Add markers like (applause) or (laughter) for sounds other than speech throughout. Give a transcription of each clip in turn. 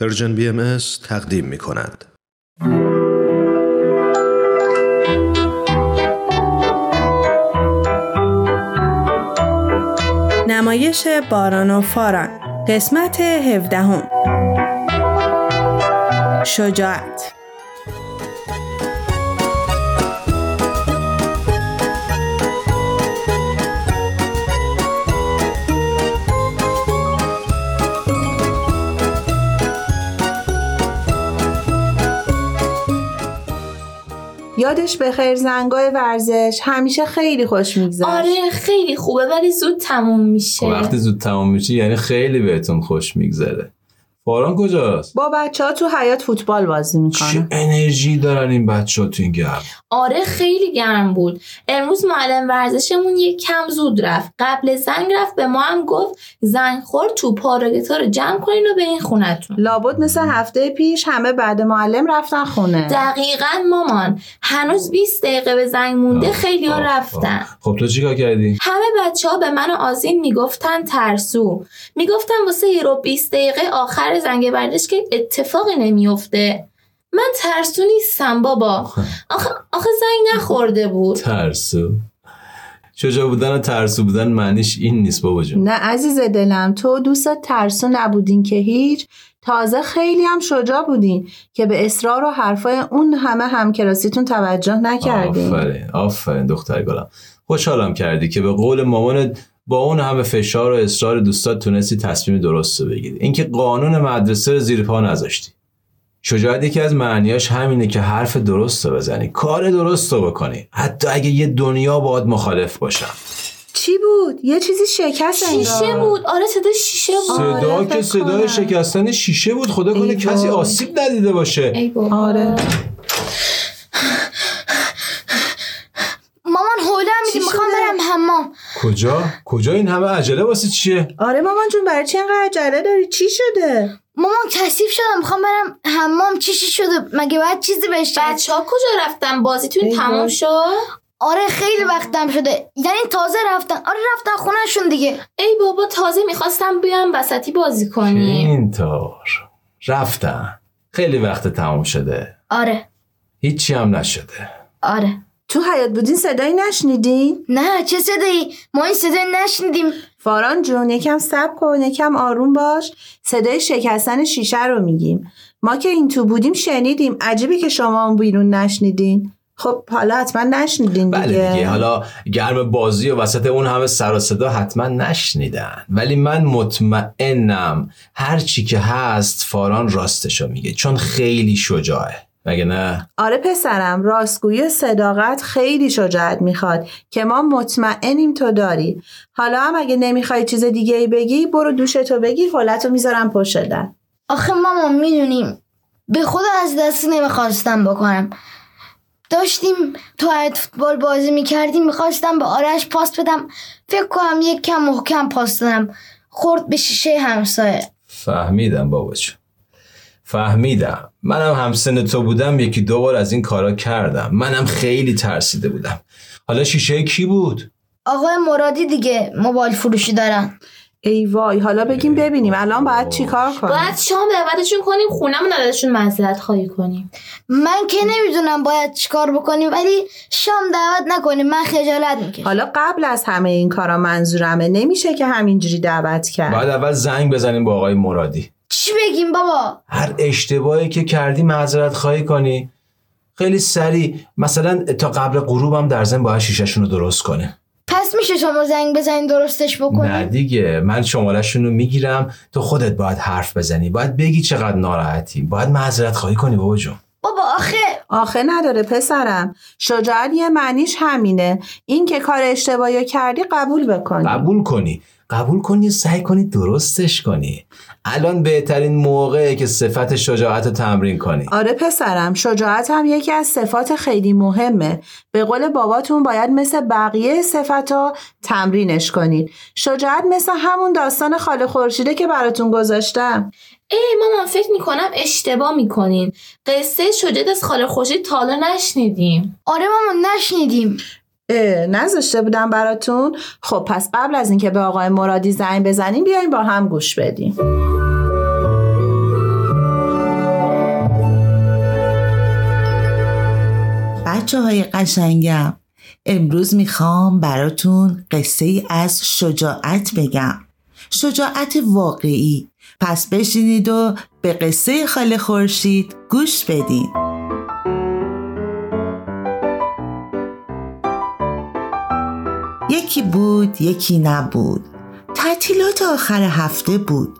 پرژن بی ام تقدیم می کند. نمایش باران و فاران قسمت هفدهم شجاعت یادش به خیر زنگای ورزش. همیشه خیلی خوش میگذشت. آره خیلی خوبه ولی زود تموم میشه. خب وقتی زود تموم میشه یعنی خیلی بهتون خوش میگذره. باران کجاست؟ با بچه ها تو حیات فوتبال بازی چه می‌کنه انرژی دارن این بچه ها تو این گرم؟ آره خیلی گرم بود. امروز معلم ورزشمون یک کم زود رفت. قبل زنگ رفت به ما هم گفت زنگ خور تو پاراگتا رو جمع کنین و به این خونتون. لابد مثل هفته پیش همه بعد معلم رفتن خونه. دقیقا مامان. هنوز 20 دقیقه به زنگ مونده خیلی ها آه، رفتن. آه. خب تو چیکار کردی؟ همه بچه ها به من و آزین می‌گفتن ترسو. می‌گفتن واسه یه رو 20 دقیقه آخر زنگ ورزش که اتفاقی نمیفته من ترسو نیستم بابا. آخه, آخه زنگ نخورده بود. ترسو. شجاع بودن و ترسو بودن معنیش این نیست بابا جون. نه عزیز دلم تو دوست ترسو نبودین که هیچ. تازه خیلی هم شجاع بودین که به اصرار و حرفای اون همه همکلاسیتون توجه نکردین. آفرین آفرین دختر گلم. خوشحالم کردی که به قول مامانت با اون همه فشار و اصرار دوستات تونستی تصمیم درست رو بگیری. اینکه قانون مدرسه رو زیر پا نذاشتی. شجاعت یکی از معنیاش همینه که حرف درست رو بزنی. کار درست رو بکنی. حتی اگه یه دنیا باهات مخالف باشم چی بود؟ یه چیزی شکست شیشه انگار. بود. آره صدا شیشه بود. آره، صدا فکر که صدای کنم. شکستن شیشه بود. خدا کنه کسی. آسیب ندیده باشه. ای آره مامان حوله میدی چی می‌خوام شده؟ برم حمام کجا؟ کجا این همه عجله واسه چیه؟ آره مامان جون برای چی انقدر عجله داری؟ چی شده؟ مامان کثیف شدم می‌خوام برم حمام. چی چی شده؟ مگه باید چیزی بشه؟ بچه ها کجا رفتن؟ بازیتون تموم. شد؟ آره خیلی وقتم شده. یعنی تازه رفتن. آره رفتن خونهشون دیگه. ای بابا تازه می‌خواستم بیام وسطی بازی کنیم. اینطور رفتن. خیلی وقت تموم شده. آره. هیچی هم نشده. آره. تو حیات بودین صدایی نشنیدین؟ نه چه صدایی؟ ما این صدای نشنیدیم. فاران جون یکم صبر کن یکم آروم باش. صدای شکستن شیشه رو میگیم. ما که این تو بودیم شنیدیم. عجیبه که شما اون بیرون نشنیدین. خب حالا حتما نشنیدین دیگه. بله دیگه. حالا گرم بازی و وسط اون همه سر و صدا حتما نشنیدن. ولی من مطمئنم هر چی که هست فاران راستشو میگه. چون خیلی شجاعه. مگه نه؟ آره پسرم راستگویی و صداقت خیلی شجاعت می‌خواد که ما مطمئنیم تو داری. حالا هم اگه نمی‌خوای چیز دیگه ای بگی برو دوشتو بگیر حالتو می‌ذارم پشت در. آخه مامان می‌دونیم. به خدا از دست نمی‌خواستم بکنم. داشتیم تو فوتبال بازی می‌کردیم می‌خواستم به آرش پاس بدم. فکر کنم یک کم محکم پاس دادم. خورد به شیشه همسایه. فهمیدم بابا فهمیدم. منم همسن تو بودم یکی دو بار از این کارا کردم. منم خیلی ترسیده بودم. حالا شیشه کی بود؟ آقای مرادی دیگه موبایل فروشی دارن. ای وای حالا بگیم ببینیم. الان باید چیکار کنیم؟ باید شام دعوتشون کنیم خونمون ازشون معذرت خواهی کنیم. من که نمی‌دونم باید چیکار بکنیم ولی شام دعوت نکنیم. من خجالت می‌کشم. حالا قبل از همه این کارا منظورمه. نمیشه که همینجوری دعوت کرد. باید اول زنگ بزنیم با آقای مرادی. چی بگیم بابا؟ هر اشتباهی که کردی معذرت خواهی کنی. خیلی سریع. مثلا تا قبل غروبم در ضمن باید شیشهشون رو درست کنه. پس میشه شما زنگ بزنین درستش نه بکنین دیگه. من شمارهشون رو می‌گیرم. تو خودت باید حرف بزنی. باید بگی چقدر ناراحتی. باید معذرت خواهی کنی بابا جون. بابا آخه آخه نداره پسرم. شجاعت یه معنیش همینه. این که کار اشتباهی کردی قبول بکنی. قبول کنی. قبول کنی سعی کنی درستش کنی. الان بهترین موقعه که صفت شجاعت رو تمرین کنی. آره پسرم شجاعت هم یکی از صفات خیلی مهمه. به قول باباتون باید مثل بقیه صفتا تمرینش کنید شجاعت مثل همون داستان خاله خورشیده که براتون گذاشتم. ای مامان فکر می‌کنم اشتباه می‌کنین. قصه شجاعت از خاله خورشید تا حالا نشنیدیم. آره ماما نشنیدیم. نذاشته بودم براتون. خب پس قبل از اینکه به آقای مرادی زنگ بزنیم بیایم با هم گوش بدیم. بچه های قشنگم امروز می‌خوام براتون قصه ای از شجاعت بگم. شجاعت واقعی. پس بشینید و به قصه خاله خورشید گوش بدید یکی بود یکی نبود تعطیلات آخر هفته بود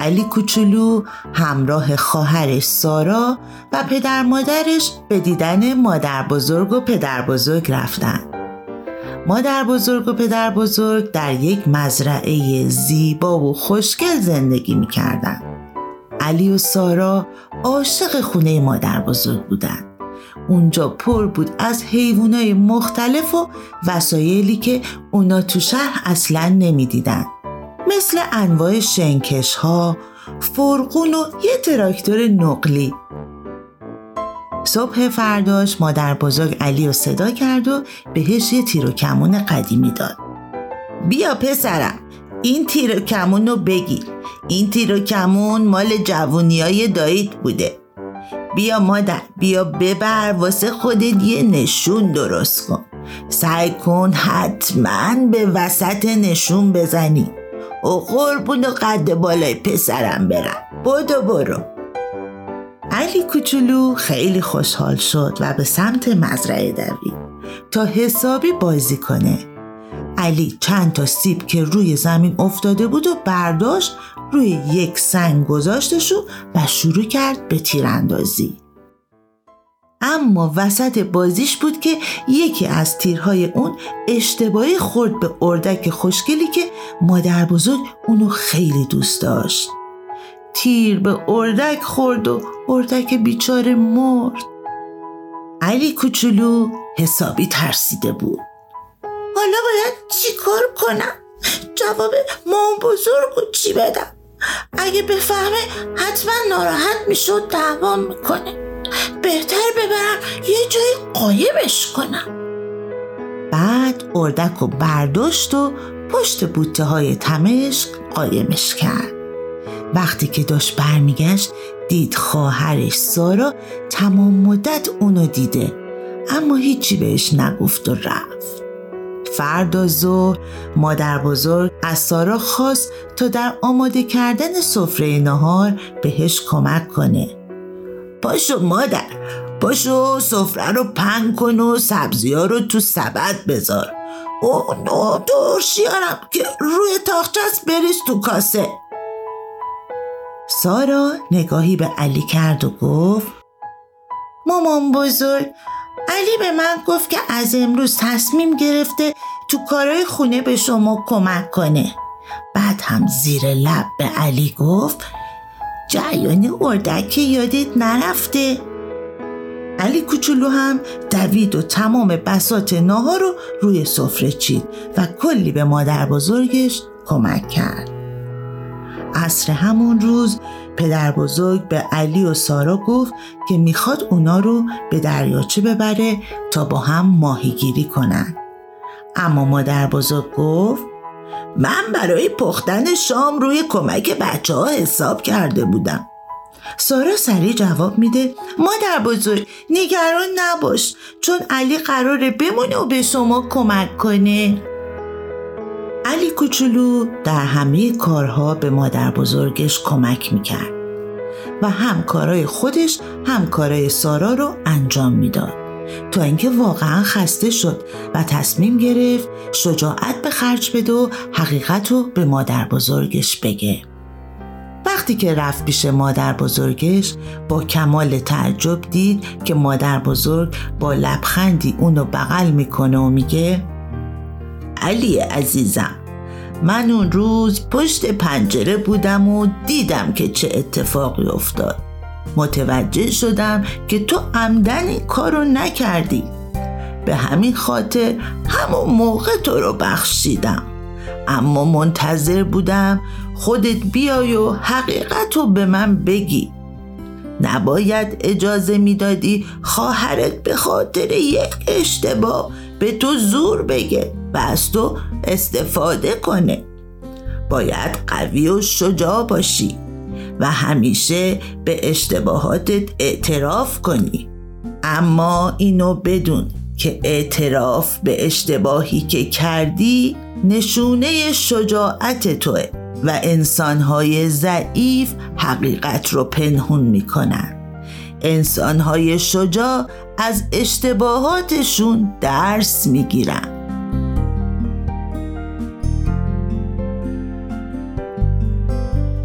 علی کوچولو همراه خواهرش سارا و پدر مادرش به دیدن مادر بزرگ و پدر بزرگ رفتن مادر بزرگ و پدر بزرگ در یک مزرعه زیبا و خوشگل زندگی می کردن. علی و سارا عاشق خونه مادر بزرگ بودن. اونجا پر بود از حیوانای مختلف و وسایلی که اونا تو شهر اصلا نمی‌دیدن. مثل انواع شنکش ها، فرقون و یه تراکتور نقلی. صبح فرداش مادر بزرگ علی رو صدا کرد و بهش یه تیر و کمون قدیمی داد. بیا پسرم این تیر و کمون رو بگیر. این تیر و کمون مال جوونی های دایید بوده. بیا مادر بیا ببر واسه خودت یه نشون درست کن. سعی کن حتما به وسط نشون بزنی. و قربون و قد بالای پسرم برم. بودو برو. علی کوچولو خیلی خوشحال شد و به سمت مزرعه دوید تا حسابی بازی کنه. علی چند تا سیب که روی زمین افتاده بود و برداشت روی یک سنگ گذاشتش و شروع کرد به تیراندازی. اما وسط بازیش بود که یکی از تیرهای اون اشتباهی خورد به اردک خوشگلی که مادر بزرگ اونو خیلی دوست داشت. تیر به اردک خورد و اردک بیچاره مرد. علی کوچولو حسابی ترسیده بود. حالا باید چی کار کنم؟ جواب مام بزرگ و چی بدم؟ اگه بفهمه حتما ناراحت می‌شد دعوام می‌کنه بهتر ببرم یه جای قایمش کنم بعد اردک و برداشت و پشت بوته های تمشک قایمش کرد وقتی که داشت برمیگشت دید خواهرش سارا تمام مدت اونو دیده اما هیچی بهش نگفت و رفت فردا ظهر مادر بزرگ از سارا خواست تا در آماده کردن سفره نهار بهش کمک کنه. پاشو مادر پاشو سفره رو پنگ کن و سبزی ها رو تو سبد بذار. او نو دورشیارم که روی تاخچست بریز تو کاسه. سارا نگاهی به علی کرد و گفت مامان بزرگ علی به من گفت که از امروز تصمیم گرفته تو کارهای خونه به شما کمک کنه. بعد هم زیر لب به علی گفت جریان اردک یادت نرفته. علی کوچولو هم دوید و تمام بسات ناها رو روی سفره چید و کلی به مادر بزرگش کمک کرد. عصر همون روز پدر بزرگ به علی و سارا گفت که می‌خواد اونا رو به دریاچه ببره تا با هم ماهیگیری کنن. اما مادر بزرگ گفت من برای پختن شام روی کمک بچه ها حساب کرده بودم. سارا سریع جواب میده مادر بزرگ نگران نباش چون علی قراره بمونه و به شما کمک کنه. علی کوچولو در همه کارها به مادر بزرگش کمک می‌کرد و هم کارهای خودش هم کارهای سارا رو انجام می‌داد. تا اینکه واقعا خسته شد و تصمیم گرفت شجاعت به خرج بده و حقیقت رو به مادر بزرگش بگه. وقتی که رفت پیش مادر بزرگش با کمال تعجب دید که مادر بزرگ با لبخندی اونو بغل می‌کنه و میگه علی عزیزم من اون روز پشت پنجره بودم و دیدم که چه اتفاقی افتاد. متوجه شدم که تو عمدن این کارو نکردی. به همین خاطر همون موقع تو رو بخشیدم. اما منتظر بودم خودت بیای و حقیقت رو به من بگی. نباید اجازه می‌دادی خواهرت به خاطر یک اشتباه به تو زور بگه و از تو استفاده کنه. باید قوی و شجاع باشی. و همیشه به اشتباهاتت اعتراف کنی. اما اینو بدون که اعتراف به اشتباهی که کردی نشونه شجاعت توه و انسانهای ضعیف حقیقت رو پنهون می‌کنن. انسانهای شجاع از اشتباهاتشون درس می‌گیرن.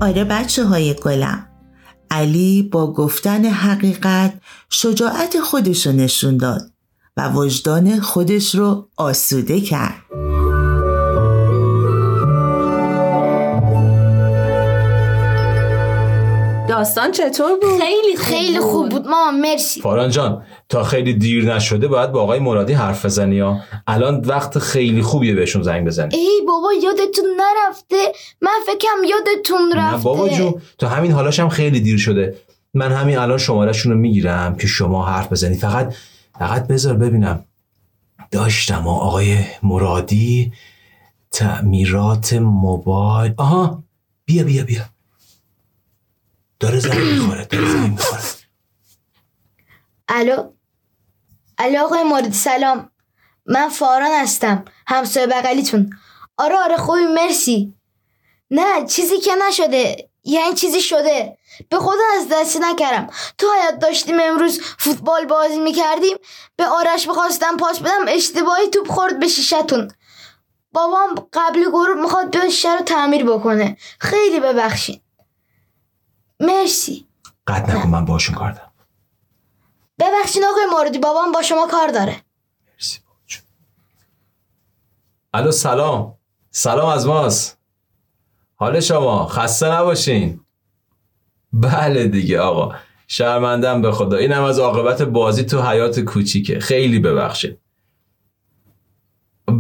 آره بچه های گلم. علی با گفتن حقیقت شجاعت خودش رو نشون داد و وجدان خودش رو آسوده کرد. داستان چطور بود؟ خیلی خوب خیلی خوب بود. ماما مرسی. فاران جان تا خیلی دیر نشده باید با آقای مرادی حرف بزنی ها. الان وقت خیلی خوبیه بهشون زنگ بزنی. ای بابا یادتون نرفته؟ من فکرم یادتون رفته. نه بابا جون تو همین حالاش هم خیلی دیر شده. من همین الان شمارهشون رو می‌گیرم که شما حرف بزنی. فقط فقط بذار ببینم. داشتم و آقای مرادی تعمیرات موبایل آها بیا بیا بیا. داره زنگ می‌خوره داره زنگ می‌خوره. الو؟ الو آقای مورد سلام. من فاران هستم همسایه بغلیتون. آره آره خوبی مرسی. نه چیزی که نشده یعنی چیزی شده. به خدا از دستی نکردم. تو حیات داشتیم امروز فوتبال بازی می‌کردیم. به آرش بخواستم پاس بدم اشتباهی توپ خورد به شیشتون. بابام قبل گروه می‌خواد بیاد شیشه رو تعمیر بکنه. خیلی ببخشید. مرسی. قد نکن من باشون کار دارم. ببخشید آقای موردی بابام با شما کار داره. مرسی. الو سلام. سلام از ماست. حال شما؟ خسته نباشین. بله دیگه آقا. شرمندم به خدا. اینم از عاقبت بازی تو حیات کوچیکه. خیلی ببخشید.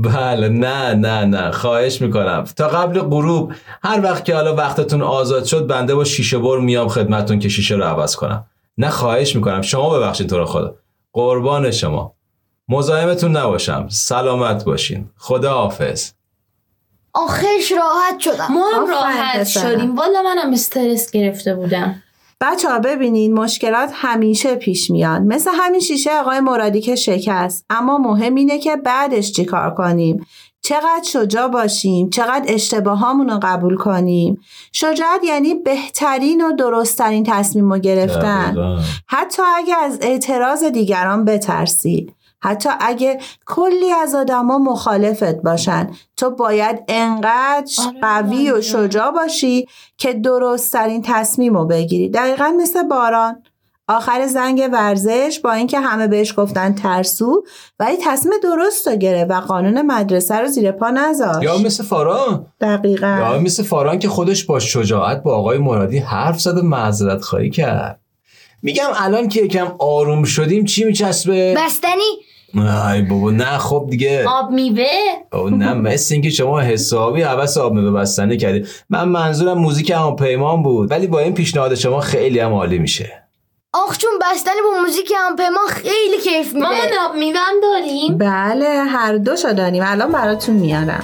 بله نه نه نه. خواهش می‌کنم. تا قبل غروب هر وقت که حالا وقتتون آزاد شد بنده با شیشه بر میام خدمتتون که شیشه رو عوض کنم. نه خواهش می‌کنم. شما ببخشید تو رو خدا. قربان شما. مزاحمتون نباشم. سلامت باشین. خدا حافظ. آخرش راحت شدم. ما هم راحت. شدیم. والا منم استرس گرفته بودم. بچه ها ببینین مشکلات همیشه پیش میاد. مثل همین شیشه آقای مرادی که شکست. اما مهم اینه که بعدش چی کار کنیم؟ چقدر شجاع باشیم؟ چقدر اشتباهامون رو قبول کنیم؟ شجاعت یعنی بهترین و درستترین تصمیم رو گرفتن. حتی اگه از اعتراض دیگران بترسی حتی اگه کلی از آدما مخالفت باشن تو باید انقدر آره، قوی و آره. شجاع باشی که درستترین تصمیم رو بگیری. دقیقا مثل باران. آخر زنگ ورزش با اینکه همه بهش گفتن ترسو ولی تصمیم درست رو گرفت و قانون مدرسه رو زیر پا نذاشت. یا مثل فاران. دقیقا. یا مثل فاران که خودش با شجاعت با آقای مرادی حرف زد و معذرت خواهی کرد. میگم الان که یکم آروم شدیم چی میچسبه؟ بستنی. ای بابا نه خب دیگه. آب میوه؟ او نه مثل اینکه شما حسابی حوس آب میوه بستنی کردید من منظورم موزیک هم پیمان بود ولی با این پیشنهاد شما خیلی هم عالی میشه. آخ چون بستنی با موزیک هم پیمان خیلی کیف میده. مامان آب میوه هم داریم؟ بله هر دوشو داریم الان براتون میارم.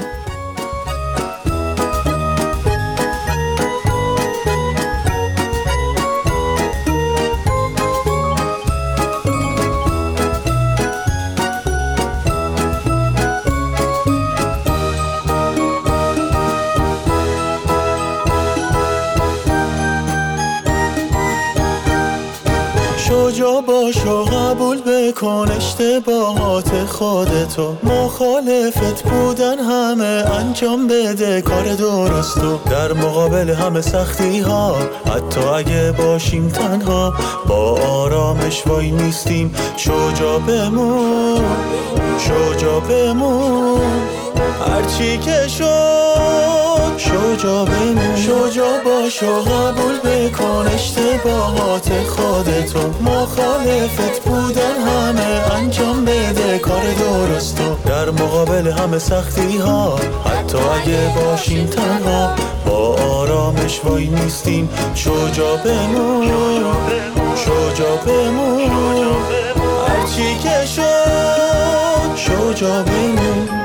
شجاع باش و قبول بکن اشتباهات خودتو. مخالفت بودن همه انجام بده کار درستو در مقابل همه سختی ها حتی اگه باشیم تنها با آرامش وای نیستیم. شجاع بمون شجاع بمون. هرچی که شد شجاع بمون شجاع باش و قبول بکن اشتباهات خودتو مخالفت بودن همه انجام بده کار درستو در مقابل همه سختی ها حتی اگه باشیم تنها با آرامش وای نیستیم. شجاع بمون. شجاع بمون. هرچی که شد شجاع بمون.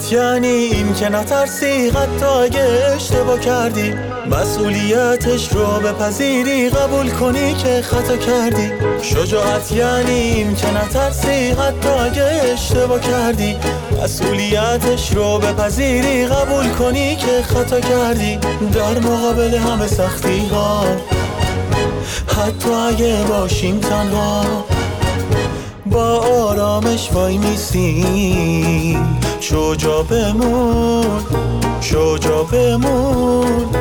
شجاعت یعنی این که نترسی حتی اگه اشتباه کردی. مسئولیتش رو بپذیری قبول کنی که خطا کردی. شجاعت یعنی این که نترسی حتی اگه اشتباه کردی. مسئولیتش رو بپذیری قبول کنی که خطا کردی. در مقابل همه سختی ها حتی اگه باشیم تنها. با آرامش وای میسیم. شجا بمون شجا بمون.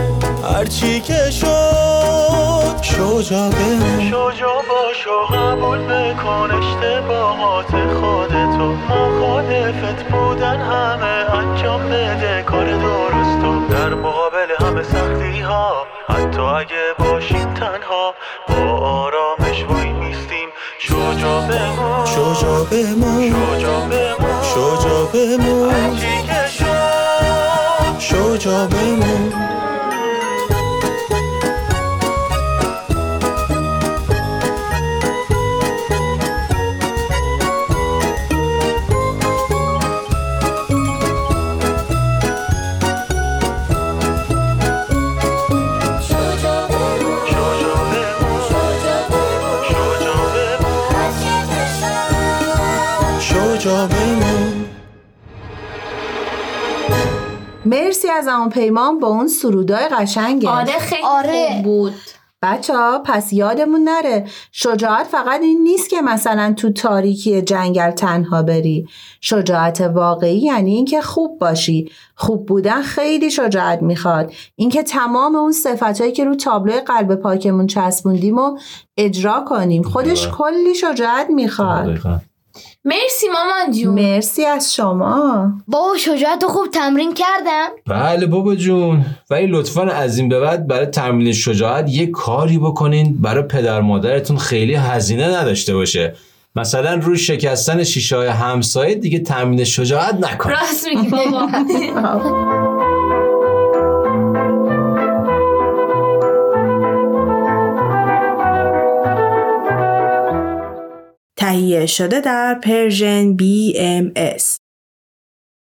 هرچی که شد شجا بمون. شجا باش و قبول بکن اشتباهات خودتو مخالفت بودن همه انجام بده. کار درستو در مقابل همه سختی ها حتی اگه باشیم تنها با آرامش وای میستیم شجا بمون. شجا بمون. شجا بمون. شجا بمون. شجا بمون. مرسی از اون پیمان با اون سرودای قشنگه. آره خیلی آره. خوب بود. بچه ها پس یادمون نره شجاعت فقط این نیست که مثلا تو تاریکی جنگل تنها بری. شجاعت واقعی یعنی اینکه خوب باشی. خوب بودن خیلی شجاعت می‌خواد. اینکه تمام اون صفتهایی که رو تابلوی قلب پاکمون چسبوندیم و اجرا کنیم خودش. کلی شجاعت می‌خواد. دقیقاً. مرسی مامان جون. مرسی از شما. بابا شجاعت خوب تمرین کردم. بله بابا جون. ولی لطفا از این به بعد برای تمرین شجاعت یه کاری بکنین برای پدر مادرتون خیلی هزینه نداشته باشه. مثلا روی شکستن شیشه های همسایه دیگه تمرین شجاعت نکن راست میگی بابا. (laughs) تهیه شده در پرژن BMS